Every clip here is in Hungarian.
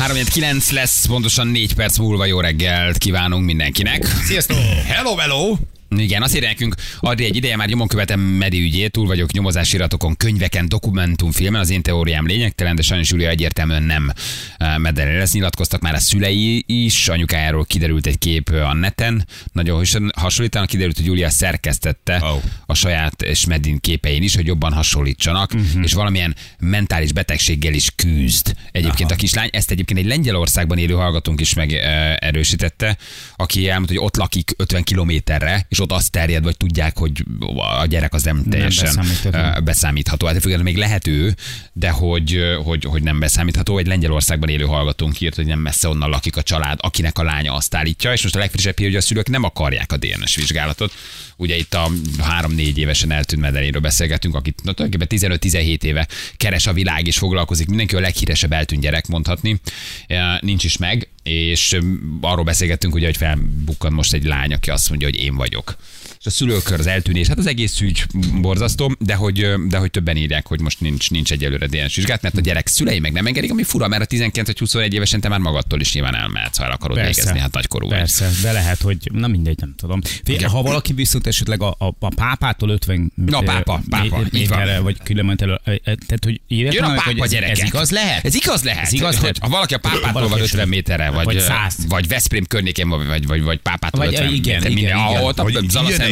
3-9 lesz, pontosan 4 perc múlva jó reggelt kívánunk mindenkinek. Sziasztok! Hello, hello! Igen, azt írja nekünk, Adri egy ideje már nyomon követem Medi ügyét, túl vagyok nyomozási iratokon, könyveken, dokumentumfilmen, az én teóriám lényegtelen, de sajnos Júlia egyértelműen nem Medelére lesz. Nyilatkoztak már a szülei is, anyukájáról kiderült egy kép a neten, nagyon hasonlítanak, kiderült, hogy Júlia szerkesztette Oh. a saját és Medin képein is, hogy jobban hasonlítsanak, uh-huh. és valamilyen mentális betegséggel is küzd. Egyébként Aha. a kislány, ezt egyébként egy Lengyelországban élő hallgatónk is megerősítette, aki elmondta, hogy ott lakik 50 kilométerre, és ott azt terjed, vagy tudják, hogy a gyerek az nem teljesen beszámítható. ö, beszámítható. Hát függetlenül még lehet ő, de hogy, hogy, hogy nem beszámítható. Egy Lengyelországban élő hallgatónk írt, hogy nem messze onnan lakik a család, akinek a lánya azt állítja, és most a legfrissebb hír, hogy a szülők nem akarják a DNS vizsgálatot. Ugye itt a 3-4 évesen eltűnt Medeléről beszélgetünk, akit na, tulajdonképpen 15-17 éve keres a világ és foglalkozik. Mindenki a leghíresebb eltűnt gyerek mondhatni. Nincs is meg, és arról beszélgettünk, ugye, hogy felbukkan most egy lány, aki azt mondja, hogy én vagyok. És a szülőkör az eltűnés, hát az egész ügy borzasztó, de hogy, de hogy többen írják, hogy most nincs, nincs egyelőre DNS vizsgát, mert a gyerek szülei meg nem engedik, ami fura, mert a 19 vagy 21 évesen te már magadtól is nyilván elmehetsz, ha el akarod végezni, hát nagykorú vagy. Persze, de lehet, hogy na mindegy, nem tudom. Figyelj, ha valaki viszont esetleg a, a, a pápától 50 Na, ö, pápa, pápa, mé- így van. méterre, vagy kilométerre, tehát hogy írják Jön a pápa hogy ez, gyerekek. ez igaz lehet? Ez igaz lehet. Ez igaz hogy ha valaki a pápától van 50 esetleg- méterre, vagy, vagy vagy, 100. vagy Veszprém környékén, vagy, vagy, vagy, pápától Vagy, 50 igen, méter, igen, igen. ahol a Hogy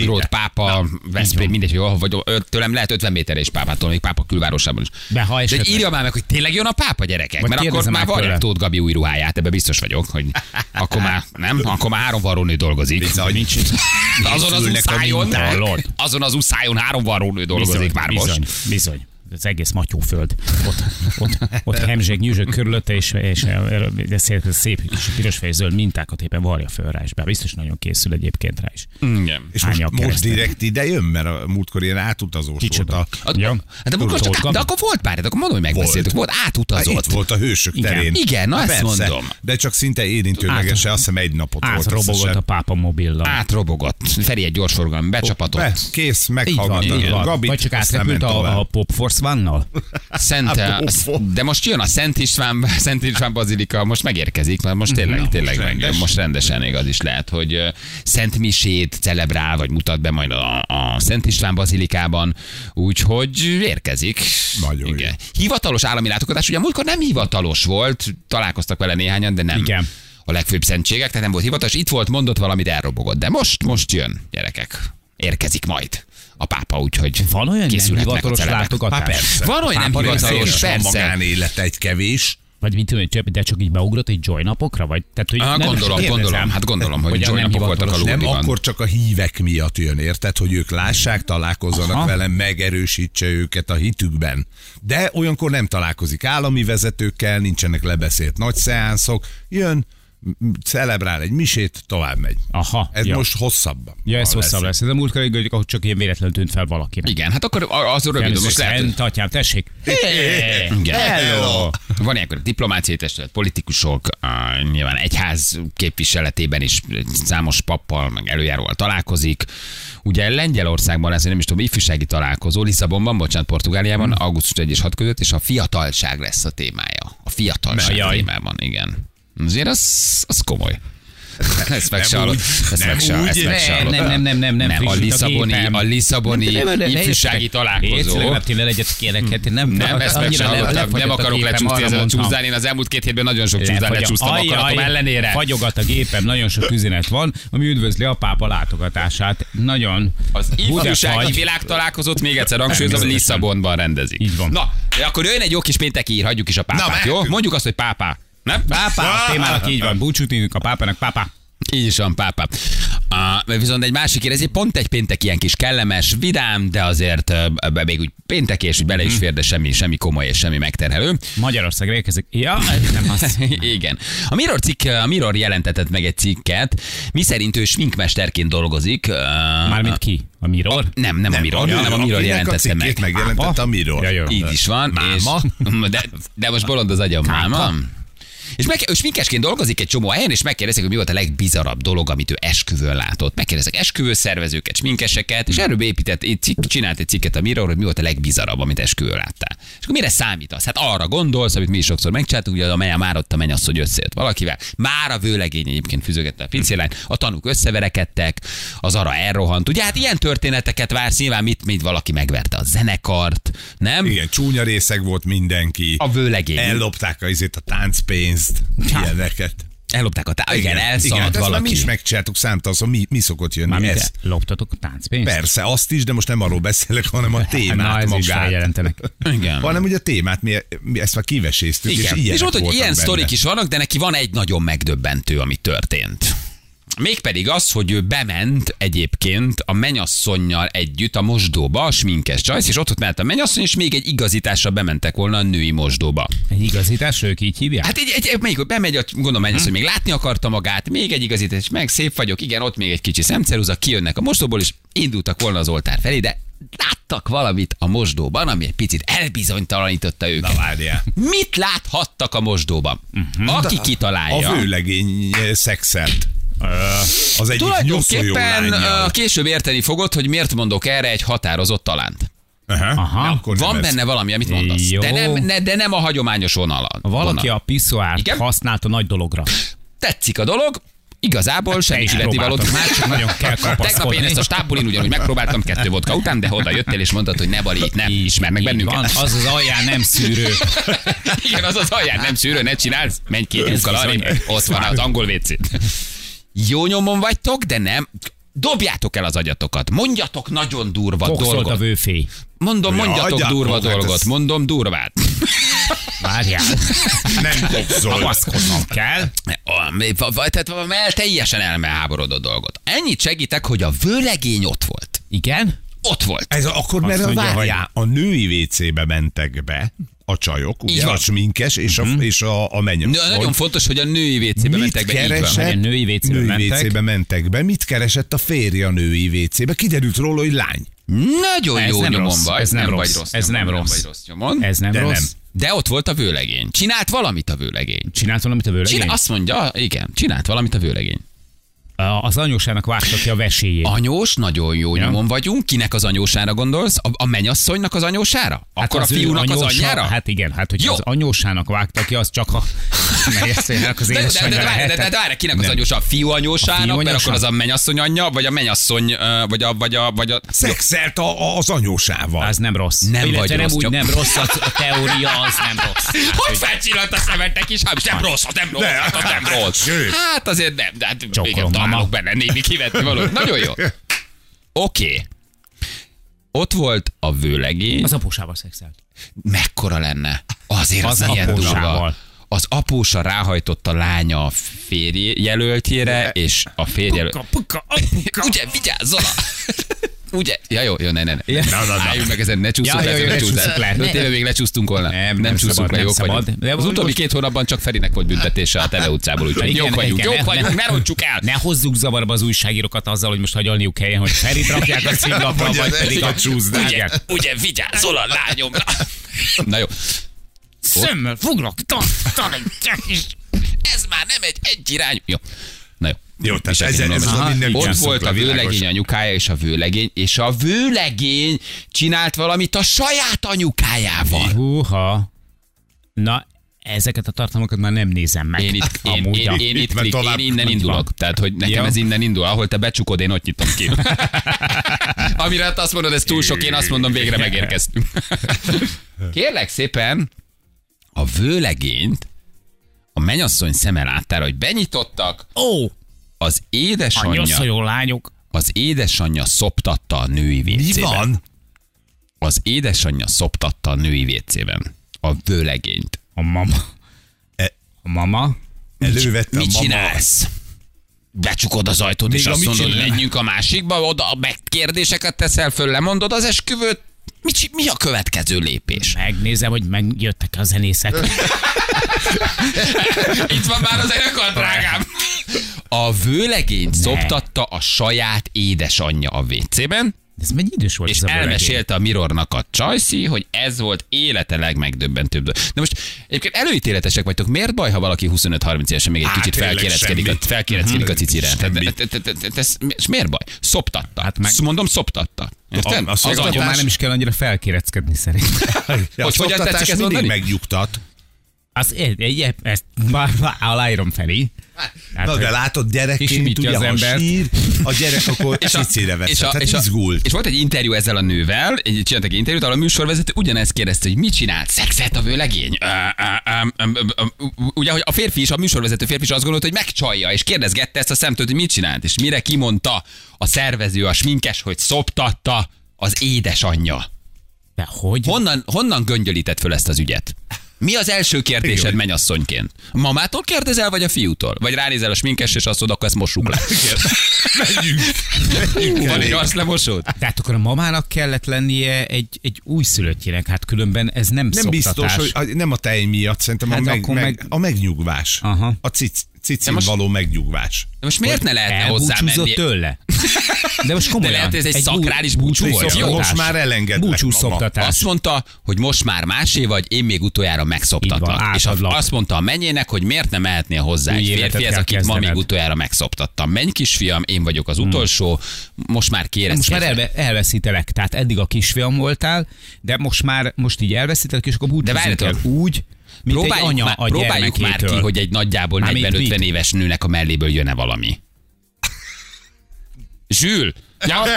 Road, ide. pápa, Veszprém, mindegy, hogy vagy tőlem lehet 50 méterre is pápától, még pápa külvárosában is. De ha De írja már meg, hogy tényleg jön a pápa gyerekek, Vagy mert akkor már tőle. Tóth Gabi új ruháját, ebben biztos vagyok, hogy akkor már nem, akkor már három varrónő dolgozik. Bizony. Nincs, azon az uszájon, azon az uszájon három varrónő dolgozik már bizony, most. Bizony. Az egész matyóföld. Ott, ott, ott hemzseg, nyüzsök körülötte, és, és de szép, szép kis piros fehér zöld mintákat éppen varja föl rá, és be biztos nagyon készül egyébként rá is. Igen. És most, most keresztül? direkt ide jön, mert a múltkor ilyen átutazós Kicsoda. volt. A, A, Ja. hát de, akkor csak, de akkor volt pár, akkor mondom, hogy megbeszéltük. Volt, Hát átutazott. itt volt a hősök Igen. terén. Igen, na Hát ezt mondom. De csak szinte érintőlegesen, azt hiszem egy napot volt. Átrobogott a pápa mobillal. Átrobogott. Feri egy gyorsforgalmi becsapatott. Be, kész, van. Gabit, Vagy csak átrepült a, a Pop Force One-nal? Szent, Hát, de most jön a Szent István, Szent István Bazilika, most megérkezik, mert most tényleg, Na, tényleg most meg, rendes. most rendesen még az is lehet, hogy Szent Misét celebrál, vagy mutat be majd a, a Szent István Bazilikában, úgyhogy érkezik. Nagyon Igen. Hivatalos állami látogatás, ugye múltkor nem hivatalos volt, találkoztak vele néhányan, de nem. Igen. A legfőbb szentségek, tehát nem volt hivatalos, itt volt, mondott valamit, elrobogott, de most, most jön, gyerekek. Érkezik majd a pápa, úgyhogy Van olyan nem hivatalos látogatás? Persze. Van olyan nem hivatalos, persze. magánélete egy kevés. Vagy mit tudom, hogy de csak így beugrott egy joy napokra? Vagy, tehát, hogy Ah, nem, gondolom, kérdezem, gondolom, hát gondolom, hogy a Joy napok voltak a hivatalos- Nem akkor csak a hívek miatt jön, érted? Hogy ők lássák, találkozzanak Aha. velem, megerősítse őket a hitükben. De olyankor nem találkozik állami vezetőkkel, nincsenek lebeszélt nagy szeánszok, jön, celebrál egy misét, tovább megy. Aha, Ez ja. most hosszabb. Ja, ez hosszabb lesz. Ez a múltkor, hogy csak ilyen véletlenül tűnt fel valakinek. Igen, hát akkor az rövid, most lehet, Szent atyám, tessék. Igen. Hello! Van ilyenkor a diplomáciai testület, politikusok, nyilván egyház képviseletében is számos pappal, meg előjáróval találkozik. Ugye Lengyelországban lesz, nem is tudom, ifjúsági találkozó, Lisszabonban, bocsánat, Portugáliában, Hmm. augusztus 1 és 6 között, és a fiatalság lesz a témája. A fiatalság témában, igen. Azért az, az komoly. Ezt meg Nem se hallod. úgy, Ezt nem meg se, se Nem, nem, nem, nem, nem, nem, nem a Lisszaboni, a Lisszaboni Nem, nem, nem, ifjúsági Én találkozó. nem legyet kérek, nem, Nem, ezt meg le- hallottam. Nem akarok lecsúszni ezen a csúzdán. Én az elmúlt két hétben nagyon sok csúzdán lecsúsztam akaratom ellenére. Fagyogat a gépem, nagyon sok üzenet van, ami üdvözli a pápa látogatását. Nagyon. Az ifjúsági világtalálkozót még egyszer hangsúlyozom, hogy Lisszabonban rendezik. Így van. Na, akkor jöjjön egy jó kis pénteki ír, hagyjuk is a pápát, jó? Mondjuk azt, hogy pápá. Nem? Pápa, a témának így van. Búcsút indulunk a pápának, pápá. Így is van, pápa. Uh, viszont egy másik ér, ez egy pont egy péntek ilyen kis kellemes, vidám, de azért uh, még úgy péntek és úgy bele is fér, de semmi, semmi komoly és semmi megterhelő. Magyarországra érkezik. Ja, nem az. Igen. A Mirror, cikk, a Mirror jelentetett meg egy cikket, mi szerint ő sminkmesterként dolgozik. Uh, Mármint ki? A Mirror? nem, nem, a Mirror, hanem a Mirror a jelentette cikkét meg. megjelentette a Mirror. Ja, jó. Így is van. Máma? És, de, de most bolond az agyam, máma. És, meg, és minkesként dolgozik egy csomó helyen, és megkérdezik, hogy mi volt a legbizarabb dolog, amit ő esküvőn látott. Megkérdezek esküvő szervezőket, sminkeseket, és erről épített, csinált egy cikket a Mirror, hogy mi volt a legbizarabb, amit esküvőn láttál. És akkor mire számítasz? Hát arra gondolsz, amit mi is sokszor megcsináltunk, hogy a menye már ott a mennyasszony összejött valakivel. Már a vőlegény egyébként füzögette a pincélány, a tanúk összeverekedtek, az ara elrohant. Ugye hát ilyen történeteket vársz, nyilván mit, mit valaki megverte a zenekart, nem? Igen, csúnya részeg volt mindenki. A vőlegény. Ellopták a, izét, a táncpénzt, ilyeneket. Ellopták a tá- igen, igen, elszaladt ezt már mi valaki. is megcsináltuk számtalan, mi, mi szokott jönni Mármint ez. loptatok a táncpénzt? Persze, azt is, de most nem arról beszélek, hanem a témát Na, ez magát. feljelentenek. Igen. Hanem ugye a témát, mi, mi ezt már kiveséztük, Igen. és És, ott, hogy ilyen benne. sztorik is vannak, de neki van egy nagyon megdöbbentő, ami történt. Mégpedig az, hogy ő bement egyébként a menyasszonynal együtt a mosdóba, a sminkes csajsz, és ott ott ment a menyasszony, és még egy igazításra bementek volna a női mosdóba. Egy igazítás, ők így hívják? Hát egy, egy, egy még bemegy, a- gondolom menyasszony még látni akarta magát, még egy igazítás, meg szép vagyok, igen, ott még egy kicsi szemceruza, kijönnek a mosdóból, és indultak volna az oltár felé, de láttak valamit a mosdóban, ami egy picit elbizonytalanította őket. Na várjál. Mit láthattak a mosdóban? Aki kitalálja. A vőlegény eh, szexelt. Az egyik Tulajdonképpen később érteni fogod, hogy miért mondok erre egy határozott talánt. Aha. Aha. Akkor Van ez. benne valami, amit mondasz. Jó. De nem, ne, de nem a hagyományos vonala. Valaki vonal. a piszoárt használta nagy dologra. Tetszik a dolog, igazából semmi is valót. Már csak nagyon kell Tegnap én kapaszkodni. ezt a stábbulin ugyanúgy megpróbáltam kettő vodka után, de oda jöttél és mondtad, hogy ne bali, itt nem ismernek bennünket. Van, az az alján nem szűrő. Igen, az az alján nem szűrő, ne csinálsz, menj két lyukkal arrébb, ott van az angol WC. Jó nyomon vagytok, de nem. Dobjátok el az agyatokat. Mondjatok nagyon durva Fogszolt a dolgot. vőfély. Mondom, Ja, mondjatok adjátok, durva hát dolgot. ez- Mondom durvát. Várjál. Nem boxol. Kapaszkodnom kell. Tehát el- teljesen elmeháborodott dolgot. Ennyit segítek, hogy a vőlegény ott volt. Igen? Ott volt. Ez akkor mert a várjál, a női WC-be mentek be a csajok, Így ugye van. a sminkes és a, és a, a mennyom. Na, nagyon fontos, hogy a női WC-be Mit mentek be. Keresett? A női WC-be női mentek. WC-be mentek be. Mit keresett a férje a női WC-be? Kiderült róla, hogy lány. Nagyon Ez jó nem nyomon rossz, vagy. ez nem nem rossz, vagy rossz. ez nem nyomon, rossz. Nem vagy rossz nyomon. Ez nem De rossz. nem. De ott volt a vőlegény. Csinált valamit a vőlegény. Csinált valamit a vőlegény? Csinál, azt mondja, igen, csinált valamit a vőlegény. Az anyósának vágta ki a veséjét. Anyós, nagyon jó Ja. nyomon vagyunk. Kinek az anyósára gondolsz? A, a mennyasszonynak az anyósára? Akkor az a fiúnak az anyósa- anyjára? Hát igen, hát hogy az anyósának vágta ki, az csak a mennyasszonynak az de, de, de, édesanyja de, várj, de, de, lehetett. de, várj, kinek az Nem. anyósa? A fiú anyósának, A fiú mert anyósa? akkor az a mennyasszony anyja, vagy a mennyasszony, vagy a, vagy a, vagy a... Szexelt a, a, az anyósával. Az nem rossz. Nem Illetve vagy nem rossz, úgy csak- nem rossz, az, a teória az nem rossz. Hogy felcsillant a szemetek is? Hát nem rossz, az nem rossz, De, hát az nem hát, rossz. Hát azért nem, de hát igen, találok benne némi kivetni való. Nagyon jó. Oké. Okay. Ott volt a vőlegény. Az apósával szexelt. mekkora lenne? Azért az, Az ilyen durva. Az apósa ráhajtott a lánya a férj jelöltjére, és a férj jelölt... puka, apuka. Ugye, vigyázz, Zola! Ugye? Ja, jó, jó, ne, ne, ne. Ja. Na, na, na. Álljunk meg ezen, ne csúszunk Ja, le, jó, jó, ne csúszunk le. Ne. Tényleg még lecsúsztunk volna. Nem, nem nem csúszunk le, jók vagyunk. De Az utóbbi két hónapban csak Ferinek volt büntetése a Teve utcából, úgyhogy jók vagyunk, jók vagyunk, ne- rontsuk el. Ne hozzuk zavarba az újságírókat azzal, hogy most hagyalniuk kelljen, hogy Ferit rakják a címlapra, Vagy pedig a egy csúszdát. Ugye, vigyázzol a lányomra. Na jó. Szemmel foglak, tanítják is. Ez már nem egy egyirányú. Jó. Jó. Jó, tehát ez- ez normálisan. az minden Ott volt a vőlegény anyukája és a vőlegény, és a vőlegény csinált valamit a saját anyukájával. Húha. Na, ezeket a tartalmakat már nem nézem meg. Én itt, én, Amúgy én, a- én, itt Mert klik, én tovább innen ott indulok. van. Tehát, hogy nekem Ja. ez innen indul. Ahol te becsukod, én ott nyitom ki. Amire hát azt mondod, ez túl sok, én azt mondom, végre megérkeztünk. Kérlek szépen, a vőlegényt a mennyasszony szeme láttára, hogy benyitottak, Ó, az a édesanyja, lányok. az édesanyja szoptatta a női Mi vécében. van? Az édesanyja szoptatta a női vécében. A vőlegényt. A mama. E- A mama. Elővette a Mit mama. csinálsz? Becsukod az ajtót, Még és a azt mondod, csinál? menjünk a másikba, oda meg kérdéseket teszel föl, lemondod az esküvőt. Mi, mi a következő lépés? Megnézem, hogy megjöttek a zenészek. Itt van már az zenekar, drágám. A vőlegényt szoptatta a saját édesanyja a WC-ben, Ez mennyi idős volt És ez a elmesélte a Mirrornak a Csajci, hogy ez volt élete legmegdöbbentőbb. dolog. Na most egyébként előítéletesek vagytok. Miért baj, ha valaki 25-30 évesen még egy kicsit felkéreckedik felkéreckedik a cicire? És miért baj? Szoptatta. Hát meg- Mondom, szoptatta. Érted? A- a Az már nem is kell annyira felkéreckedni szerintem. Hogy hogyan tetszik ez mindig megnyugtat. Az, egy, egy, ezt már, már aláírom Feri. Hát, Na de látod, gyerekként ugye, az ha embert. sír, a gyerek akkor cicire vesz. és, a, Tehát és, a, izgult. és volt egy interjú ezzel a nővel, egy, csináltak egy interjút, ahol a műsorvezető ugyanezt kérdezte, hogy mit csinált, szexet a vőlegény? Ugye, hogy a férfi is, a műsorvezető férfi is azt gondolta, hogy megcsalja, és kérdezgette ezt a szemtől, hogy mit csinált, és mire kimondta a szervező, a sminkes, hogy szoptatta az édesanyja. De hogy? Honnan, honnan göngyölített föl ezt az ügyet? Mi az első kérdésed Igen. mennyasszonyként? A mamától kérdezel, vagy a fiútól? Vagy ránézel a sminkes, és azt mondod, akkor ezt mossuk le. Menjünk. Menjünk Van egy arclemosód? Tehát akkor a mamának kellett lennie egy, egy újszülöttjének, hát különben ez nem, Nem biztos, hogy a- nem a tej miatt, szerintem Hát a, meg, meg, meg- a megnyugvás. Aha. A cic, cicin most- való megnyugvás. De most miért ne lehetne hozzá Elbúcsúzott menni? tőle? De most komolyan. lehet, ez egy bú- szakrális búcsú búcsú volt? Jó, most már elengedlek, Búcsú szoptatás. Azt mondta, hogy most már másé vagy, én még utoljára megszoptatlak. van, És azt mondta a menyének, hogy miért nem mehetnél hozzá egy férfihez, kell akit ma még utoljára megszoptattam. Menj kisfiam, én vagyok az utolsó, most már kérez. Most már elve, elveszítelek, tehát eddig a kisfiam voltál, de most már most így elveszítelek, és akkor várjatok. kell úgy, mint Próbáljuk, egy anya már, a próbáljuk már ki, hogy egy nagyjából Mármint 40-50 mit? éves nőnek a melléből jön-e valami. Zsül! Ja.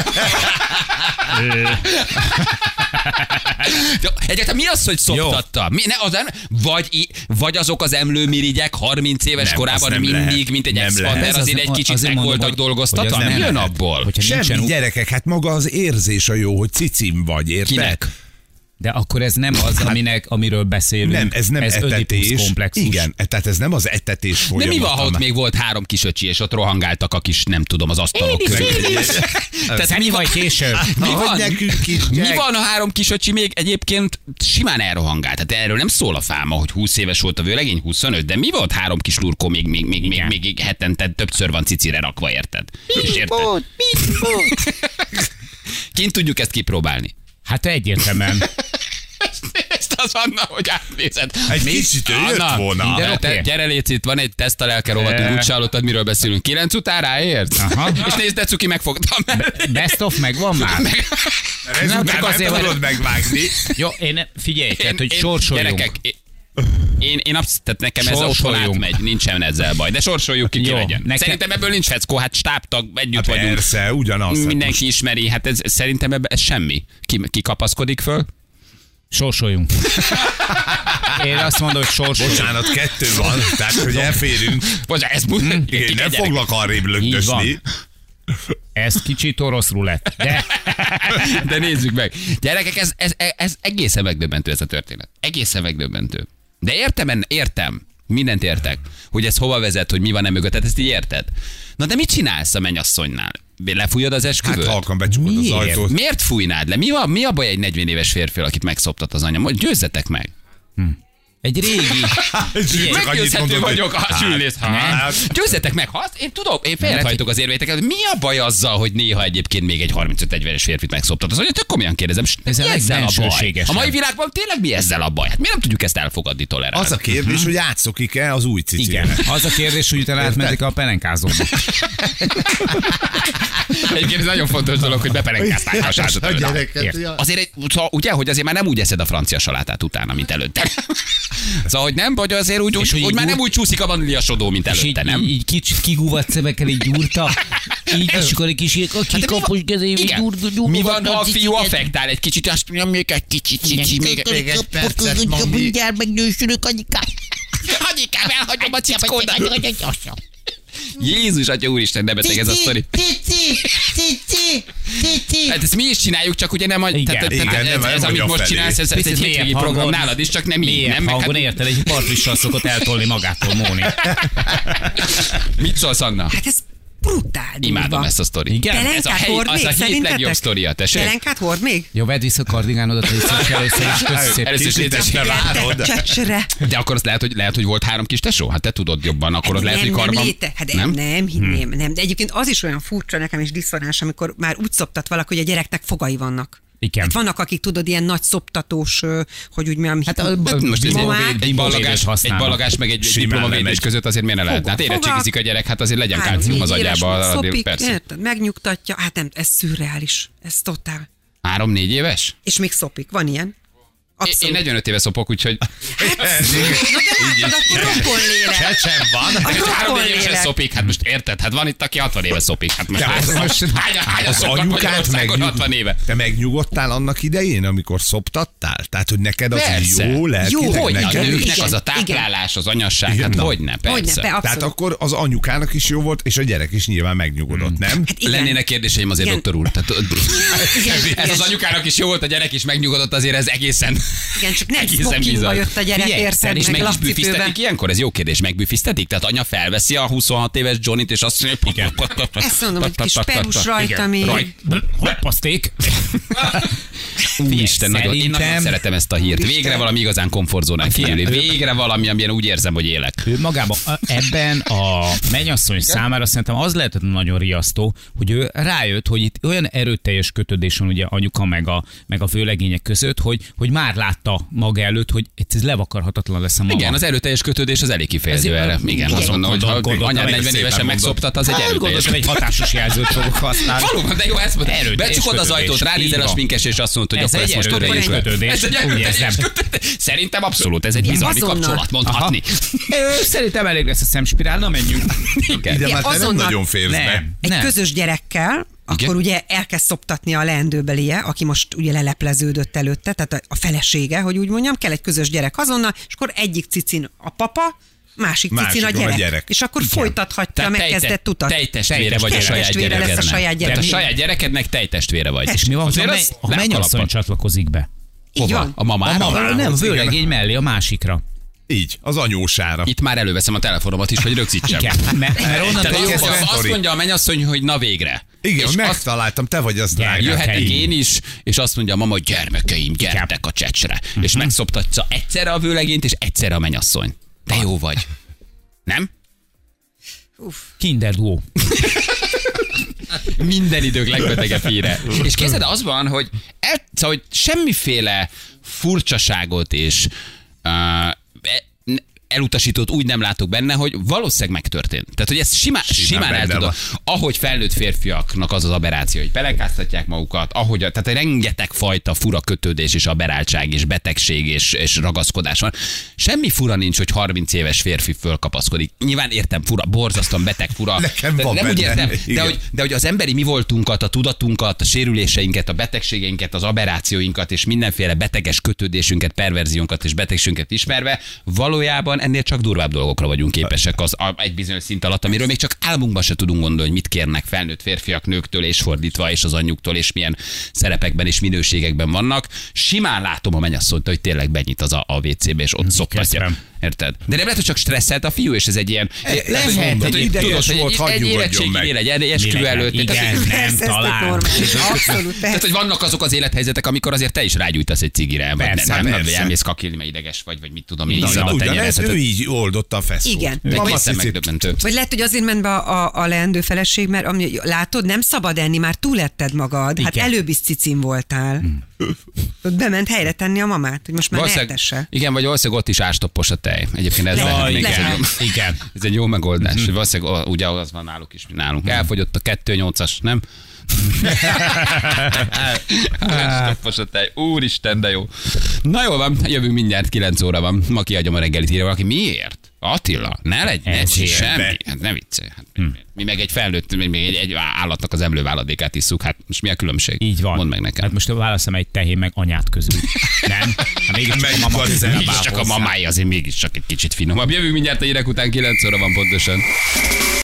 Egyáltalán mi az, hogy szoptatta? Mi, ne, az, vagy, vagy azok az emlőmirigyek 30 éves Nem, korában mindig, lehet. mint egy expander, azért egy kicsit azért meg mondom, voltak hogy- dolgoztatva? Mi nem jön lehet. abból? Hogyha Semmi nincsen, gyerekek, hát maga az érzés a jó, hogy cicim vagy, érted? Kinek? De akkor ez nem az, aminek, amiről beszélünk. Nem, ez nem ez etetés. Komplexus. Igen, e- tehát ez nem az etetés De folyamat. mi van, ha ott még volt három kis öcsi, és ott rohangáltak a kis, nem tudom, az asztalok körül? Tehát Szemi mi van, vagy később. mi van, nekünk is, mi van, a három kis öcsi még egyébként simán elrohangált? Tehát erről nem szól a fáma, hogy 20 éves volt a vőlegény, 25, de mi volt három kis lurkó még, még, még, még, Igen. még hetente többször van cicire rakva, érted? És érted? Kint tudjuk ezt kipróbálni. Hát egyértelműen. Ezt az Anna, hogy átnézed. Egy Mi? kicsit ő jött Anna, volna. Minden De te, gyere légy itt, van egy teszt a lelke rovatunk, úgy hallottad, miről beszélünk. Kilenc után ráérsz? Aha. És nézd, de cuki megfogtam. Best of megvan már? Ez Nem, csak nem azért, hogy- tudod megvágni. Jó, én figyelj, tehát, hogy én- sorsoljunk. Gyerekek, én, én, absz- tehát nekem ez otthon átmegy, nincsen ezzel baj. De sorsoljuk ki, ki Jó, legyen. nekem- Szerintem ebből nincs feckó, hát stábtag, együtt Hát vagyunk. persze, ugyanaz. hát Mindenki ismeri, hát ez, szerintem ebben ez semmi. Ki, ki kapaszkodik föl? Sorsoljunk. Én azt mondom, hogy most- sorsoljunk. Bocsánat, kettő van, tehát hogy elférünk. Vagy ez mutat. Én nem foglak arrébb lögdösni. Ez kicsit orosz rulett. De De nézzük meg. Gyerekek, ez, ez, ez egészen megdöbbentő ez a történet. Egészen megdöbbentő. De értem, értem. Mindent értek. Hogy ez hova vezet, hogy mi van e mögött. Tehát ezt így érted. Na de mit csinálsz a mennyasszonynál? Lefújod az Hát esküvőt? halkan becsukod az Miért? ajtót. Miért fújnád le? Mi, van, mi a baj egy 40 éves férfi, akit megszoptat az anya? Majd Győzzetek meg. Egy régi... Meggyőzhető hogy- vagyok, ha sülnész. Hát. Győzzetek meg, ha azt, én tudom, én felhajtok az érvéteket. Mi a baj azzal, hogy néha egyébként még egy 35-40-es férfit megszoptat? Az anya, tök komolyan kérdezem, Ez mi a ezzel a baj? A mai világban tényleg mi ezzel a baj? Hát miért nem tudjuk ezt elfogadni, tolerálni? Az a kérdés, hogy átszokik-e az új cicire. Igen. Az a kérdés, hogy utána átmentek a pelenkázóba. Egyébként ez nagyon fontos dolog, hogy bepelenkázták a. A ja. Azért, egy, szóval, ugye, hogy azért már nem úgy eszed a francia salátát utána, mint előtte. Szóval, hogy nem, vagy azért úgy, úgy, hogy úgy, így már nem úgy- úgy csúszik a vaníliasodó, mint És így, előtte, nem? így, így kicsit kigúvat szemekkel így gyúrta. Így, és akkor egy kis Hát kikapos kezével gyúrta, gyúrta. Mi van, ha a fiú affektál egy kicsit, azt mondja, még egy kicsit, cici, még Még egy percet, mami. Mindjárt megnősülök, anyikám. Anyikám, elhagyom a cickódat. Jézus, atya úristen, de beteg ez a sztori. Cici, cici, cici. Hát ezt mi is csináljuk, csak ugye nem a... Igen, tehát, igen, tehát, nem- ez, ez, amit most csinálsz, ez, ez egy hétvégi program nálad is, csak nem így. Nem, meg hangon hát, érted, egy partvissal szokott eltolni magától Móni. mit szólsz, Anna? Hát ez brutál durva. Imádom ezt a sztorit. Igen? Ez a, hely, hord az még, a hét legjobb sztoria, tessék? Pelenkát hord még? Jó, vedd vissza a kardigánodat, légy szíves, először is szépen. Először is várod. De akkor az lehet, hogy, lehet, hogy volt három kis tesó? Hát te tudod jobban, akkor az lehet, nem, hogy karban... nem, léte, hát nem, nem, hinném, nem. De egyébként az is olyan furcsa nekem is diszonás, amikor már úgy szoptat valaki, hogy a gyereknek fogai vannak. Igen. Hát vannak, akik tudod, ilyen nagy szoptatós, hogy úgy mondjam, Hát a- Most egy, egy, ballagás, egy ballagás meg egy diplomavédés között azért miért ne lehet? Hát érettségizik a gyerek, hát azért legyen három, kálcium az agyába. szopik, Persze. érted, megnyugtatja, hát nem, ez szürreális, ez totál. Három-négy éves? És még szopik, van ilyen? Én Abszolút. 45 éve szopok, úgyhogy Na de látod, akkor rokon lélek. Csecsen van. A Hát három évesen szopik, hát most érted? Hát van itt, aki 60 éve szopik. Hát most hány, most- hány, hány, Az anyukát Magyarországon 60 éve? Te megnyugodtál annak idején, amikor szoptattál? Tehát, hogy neked az Persze. jó lelkileg Jó, Hogy a neked igen, is? nőknek az a táplálás, az anyasság, Igen, hát hogyne, Hogyne, persze. Tehát akkor az anyukának is jó volt, és a gyerek is nyilván megnyugodott, nem? Hát. Lennének kérdéseim azért, doktor úr. Ez az anyukának is jó volt, a gyerek is megnyugodott, azért ez egészen Igen, csak nem bizarr. jött a gyerek, Figyelj, érted, és meg meg is büfisztetik ilyenkor? Ez jó kérdés, megbüfisztetik? Tehát anya felveszi a 26 éves Johnnyt, és azt mondja, Igen. Ezt mondom, hogy kis perus rajta még. Hoppaszték. Úristen, nagyon, én nagyon szeretem ezt a hírt. Végre valami igazán komfortzónán kívüli. Végre valami, amilyen úgy érzem, hogy élek. Ő magában a- ebben a mennyasszony számára szerintem az lehetett nagyon riasztó, hogy ő rájött, hogy itt olyan erőteljes kötődés van ugye anyuka meg a, meg a főlegények között, hogy, hogy már látta maga előtt, hogy ez levakarhatatlan lesz a mama. Igen, az erőteljes kötődés az elég kifejező Ez- erre. Igen, azt mondom, hogy ha anyád nagyon 40 szépen évesen megszoptat, az egy Hát erőteljes. egy hatásos jelzőt fogok használni. Valóban, de jó, ezt mondod. Becsukod az ajtót, ránézel a sminkes, és azt mondod, hogy Ez akkor egy ezt most erőteljes töröljük. kötődés. Ez egy Úgy erőteljes érzem. kötődés. Szerintem abszolút, ez egy bizalmi kapcsolat, mondhatni. Szerintem elég lesz a szemspirál, na menjünk. Igen. Ide már te nem azonnal- nagyon férsz be. Egy közös gyerekkel, akkor ugye elkezd szoptatni a leendőbelie, aki most ugye lelepleződött előtte, tehát a- felesége, hogy úgy mondjam, kell egy közös gyerek azonnal, és akkor egyik cicin a papa, másik cicin a Másikon a gyerek. gyerek. És akkor folytathatja a megkezdett utat. Tejtestvére vagy a saját lesz a gyerekednek. saját Tehát a saját gyerekednek tejtestvére vagy. És Mi van, ha Azért a, az menny- a le a mennyasszony csatlakozik be? Így Hova? van. A mamára? A mama, nem, igen. vőlegény mellé, a másikra. Így, az anyósára. Itt már előveszem a telefonomat is, hogy rögzítsem. Igen, mert, mert onnantól kezdve... azt mondja a mennyasszony, hogy na végre. Igen, és megtaláltam, te vagy az drága. jöhetek én is, és azt mondja a mama, hogy gyermekeim, gyertek a csecsre. És megszoptatja egyszerre a vőlegényt, és egyszerre a mennyasszony. De jó vagy. Nem? Kinder duo. Minden idők legbetegebb híre. És képzeld, az van, hogy, el, szóval, hogy semmiféle furcsaságot és uh, elutasítót úgy nem látok benne, hogy valószínűleg megtörtént. Tehát, hogy ez simán, simán, simán el tudom. Ahogy felnőtt férfiaknak az az aberráció, hogy pelenkáztatják magukat, ahogy, tehát rengeteg fajta fura kötődés és aberáltság és betegség és, és ragaszkodás van. Semmi fura nincs, hogy 30 éves férfi fölkapaszkodik. Nyilván értem, fura, borzasztóan beteg fura. Nekem van nem úgy benne, értem, de hogy, de hogy az emberi mi voltunkat, a tudatunkat, a sérüléseinket, a betegségeinket, az aberrációinkat és mindenféle beteges kötődésünket, perverziónkat és betegségünket ismerve, valójában ennél csak durvább dolgokra vagyunk képesek az a, egy bizonyos szint alatt, amiről még csak álmunkban se tudunk gondolni, hogy mit kérnek felnőtt férfiak nőktől és fordítva, és az anyjuktól, és milyen szerepekben és minőségekben vannak. Simán látom a mennyasszonyt, hogy tényleg benyit az a, a WC-be, és ott szoptatja. Érted? De nem lehet, hogy csak stresszelt a fiú, és ez egy ilyen... lehet, hogy ideges tudod, volt, hogy hadd egy, egy meg. egy esküvő előtt. Igen, nem talán. Abszolút, tehát, hogy vannak azok az élethelyzetek, amikor azért te is rágyújtasz egy cigire, vagy nem, nem, elmész kakilni, mert ideges vagy, vagy mit tudom én, Ugyanez, ő így oldotta a feszót. Igen. Vagy lehet, hogy azért ment be a, a, leendő feleség, mert ami, látod, nem szabad enni, már túletted magad. Hát előbb is cicin voltál. Bement helyre tenni a mamát, hogy most már ne Valószínűleg-. Igen, vagy valószínűleg ott is ástoppos a tej. Egyébként ez, lehet, még ez, egy lehet. Igen. ez egy jó megoldás. Valószínűleg ó, ugye az van náluk is, mint nálunk. Elfogyott a 2-8-as, nem? Ástoppos a tej. Úristen, de jó. Na jó van, jövünk mindjárt, 9 óra van. Ma kiadjam a reggelit, írja valaki. Miért? Attila, ne legy, ne semmi. Hát ne viccelj. Hát, mi, mi meg egy felnőtt, mi még egy, egy állatnak az emlőváladékát isszuk. Hát most mi a különbség? Így van. Mondd meg nekem. Hát most válaszom egy tehén meg anyát közül. Nem? Hát csak a mama az közelebb Mégis áll csak a mamája azért mégiscsak egy kicsit finomabb. Jövünk mindjárt a hírek után 9 óra van pontosan.